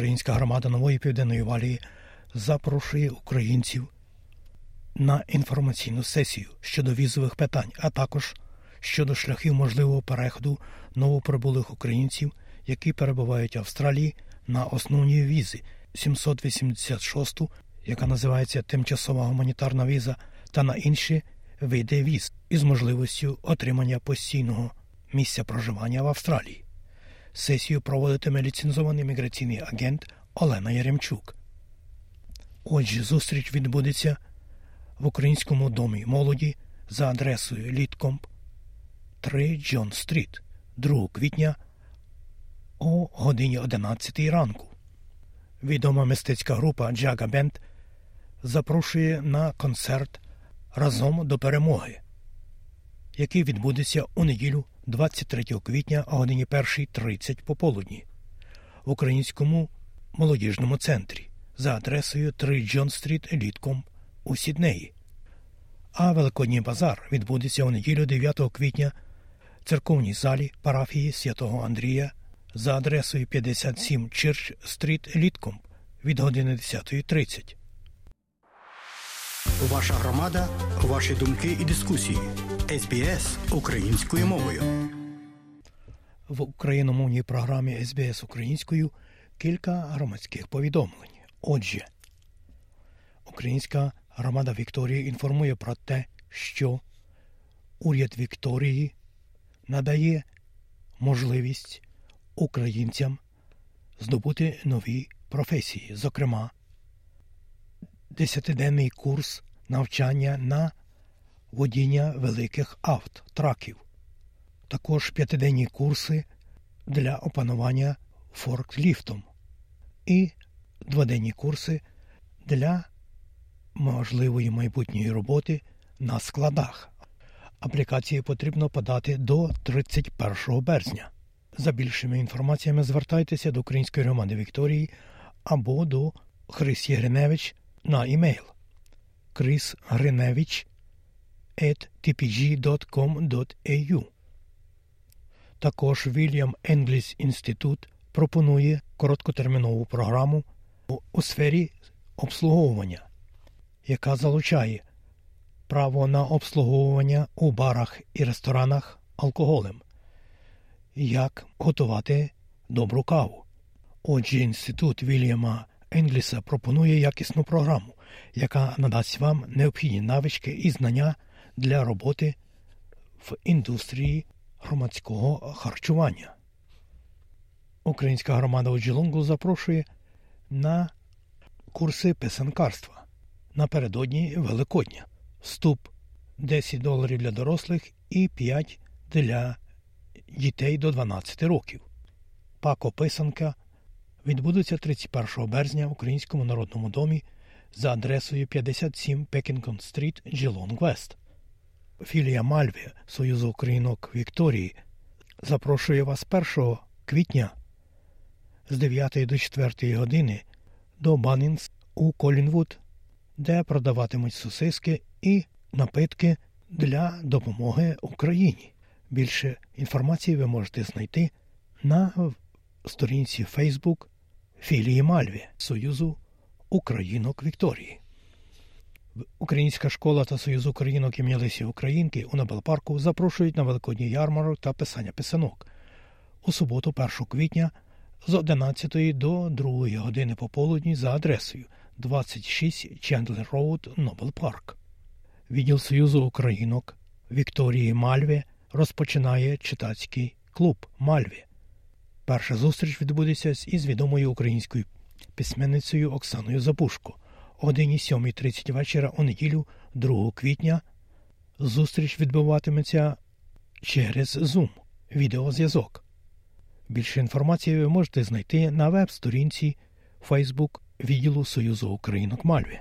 Українська громада Нової Південної Валії запрошує українців на інформаційну сесію щодо візових питань, а також щодо шляхів можливого переходу новоприбулих українців, які перебувають в Австралії на основні візи 786, яка називається тимчасова гуманітарна віза, та на інші види віз із можливістю отримання постійного місця проживання в Австралії. Сесію проводитиме ліцензований міграційний агент Олена Яремчук. Отже, зустріч відбудеться в Українському домі молоді за адресою Літкомп 3 Джон Стріт 2 квітня о годині 11 ранку. Відома мистецька група Джага Бенд запрошує на концерт разом до перемоги, який відбудеться у неділю 23 квітня о годині 1.30 пополудні в Українському молодіжному центрі за адресою 3 John Street Lidcombe у Сіднеї. А Великодній базар відбудеться у неділю 9 квітня в церковній залі парафії святого Андрія за адресою 57 Church Street Lidcombe від години 10.30. Ваша громада, ваші думки і дискусії. СБС українською мовою. В україномовній програмі СБС українською кілька громадських повідомлень. Отже, Українська громада Вікторії інформує про те, що уряд Вікторії надає можливість українцям здобути нові професії, зокрема, десятиденний курс навчання на водіння великих авт, траків, також п'ятиденні курси для опанування форкліфтом і дводенні курси для можливої майбутньої роботи на складах. Аплікації потрібно подати до 31 березня. За більшими інформаціями звертайтеся до Української громади Вікторії або до Христі Гриневич на імейл chrisgrinevich at tpg.com.au. Також William English Інститут пропонує короткотермінову програму у сфері обслуговування, яка залучає право на обслуговування у барах і ресторанах алкоголем, як готувати добру каву. Отже, інститут Вільяма Енгліса пропонує якісну програму, яка надасть вам необхідні навички і знання для роботи в індустрії громадського харчування. Українська громада у Джелонгу запрошує на курси писанкарства напередодні Великодня. Вступ 10 доларів для дорослих і 5 для дітей до 12 років. Пако писанка відбудеться 31 березня в Українському народному домі за адресою 57 Pakington Street, Geelong West. Філія Мальві Союзу Українок Вікторії запрошує вас 1 квітня з 9 до 4 години до Bunnings у Collingwood, де продаватимуть сосиски і напитки для допомоги Україні. Більше інформації ви можете знайти на сторінці Facebook філії Мальві Союзу Українок Вікторії. Українська школа та Союз Українок ім'я Лесі Українки у Нобелпарку запрошують на великодній ярмарок та писання писанок у суботу, 1 квітня з 11 до 2 години пополудні за адресою 26 Chandler Road, Noble Park. Відділ Союзу Українок Вікторії Мальві розпочинає читацький клуб Мальві. Перша зустріч відбудеться із відомою українською письменницею Оксаною Забужко о годині 7.30 вечора у неділю 2 квітня. Зустріч відбуватиметься через Zoom відеозв'язок. Більше інформації ви можете знайти на веб-сторінці Facebook відділу Союзу Українок Мальві.